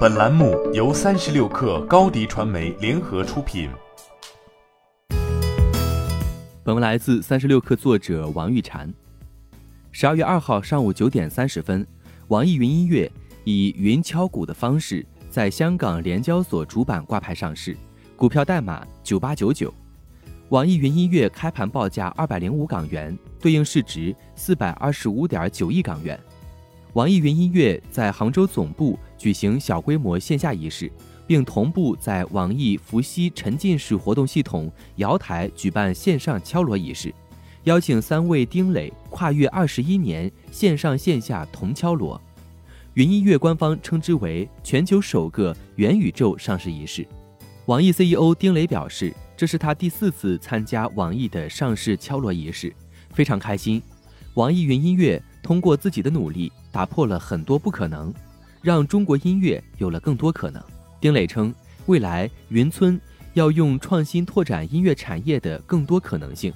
本栏目由三十六氪高低传媒联合出品。本文来自三十六氪作者王玉婵。十二月二号上午九点三十分，网易云音乐以云敲鼓的方式在香港联交所主板挂牌上市，股票代码九八九九。网易云音乐开盘报价二百零五港元，对应市值四百二十五点九亿港元。网易云音乐在杭州总部举行小规模线下仪式，并同步在网易伏羲沉浸式活动系统瑶台举办线上敲锣仪式，邀请三位丁磊跨越二十一年线上线下同敲锣。云音乐官方称之为全球首个元宇宙上市仪式。网易 CEO 丁磊表示。这是他第四次参加网易的上市敲锣仪式，非常开心。网易云音乐通过自己的努力，打破了很多不可能，让中国音乐有了更多可能。丁磊称，未来云村要用创新拓展音乐产业的更多可能性，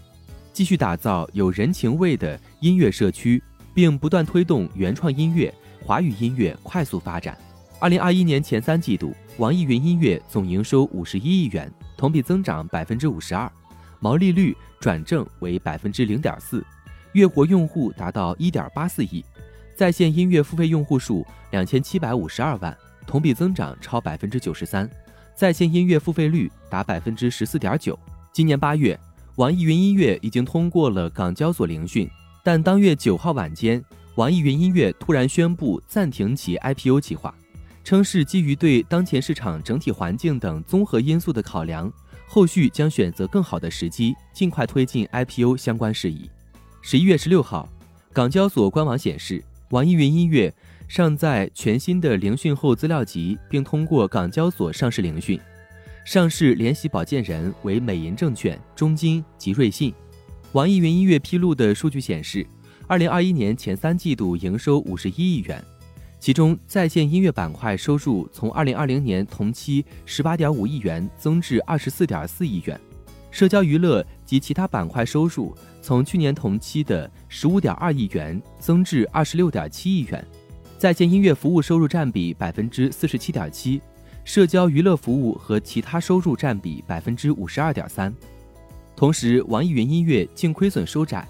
继续打造有人情味的音乐社区，并不断推动原创音乐、华语音乐快速发展。二零二一年前三季度，网易云音乐总营收五十一亿元。同比增长百分之五十二，毛利率转正为百分之零点四，月活用户达到一点八四亿，在线音乐付费用户数两千七百五十二万，同比增长超百分之九十三，在线音乐付费率达百分之十四点九。今年八月，网易云音乐已经通过了港交所聆讯，但当月九号晚间，网易云音乐突然宣布暂停其 IPO 计划。称是基于对当前市场整体环境等综合因素的考量，后续将选择更好的时机，尽快推进 IPO 相关事宜。十一月十六号，港交所官网显示，网易云音乐尚在全新的聆讯后资料集，并通过港交所上市聆讯，上市联席保荐人为美银证券、中金及瑞信。网易云音乐披露的数据显示，二零二一年前三季度营收五十一亿元。其中，在线音乐板块收入从二零二零年同期十八点五亿元增至二十四点四亿元，社交娱乐及其他板块收入从去年同期的十五点二亿元增至二十六点七亿元，在线音乐服务收入占比百分之四十七点七，社交娱乐服务和其他收入占比百分之五十二点三。同时，网易云音乐净亏损收窄，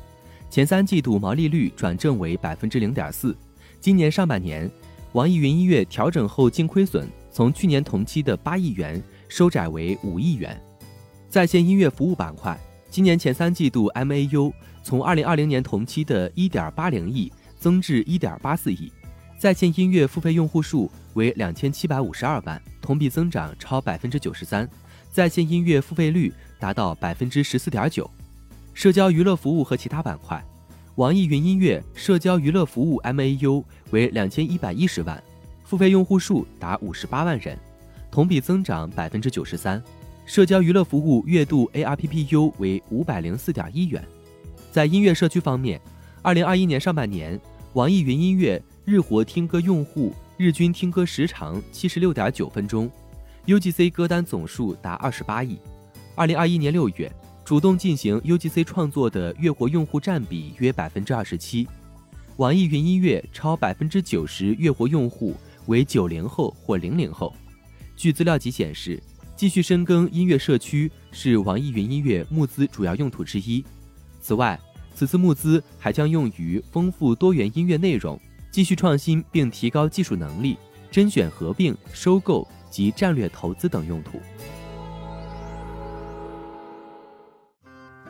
前三季度毛利率转正为百分之零点四，今年上半年。网易云音乐调整后净亏损从去年同期的八亿元收窄为五亿元。在线音乐服务板块，今年前三季度 MAU 从二零二零年同期的一点八零亿增至一点八四亿，在线音乐付费用户数为两千七百五十二万，同比增长超百分之九十三，在线音乐付费率达到百分之十四点九。社交娱乐服务和其他板块。网易云音乐社交娱乐服务 MAU 为两千一百一十万，付费用户数达五十八万人，同比增长百分之九十三。社交娱乐服务月度 ARPPU 为五百零四点一元。在音乐社区方面，二零二一年上半年，网易云音乐日活听歌用户日均听歌时长七十六点九分钟，UGC 歌单总数达二十八亿。二零二一年六月。主动进行 UGC 创作的月活用户占比约百分之二十七，网易云音乐超百分之九十月活用户为九零后或零零后。据资料集显示，继续深耕音乐社区是网易云音乐募资主要用途之一。此外，此次募资还将用于丰富多元音乐内容、继续创新并提高技术能力、甄选合并、收购及战略投资等用途。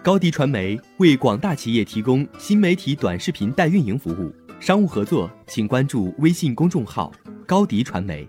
高迪传媒为广大企业提供新媒体短视频代运营服务，商务合作请关注微信公众号“高迪传媒”。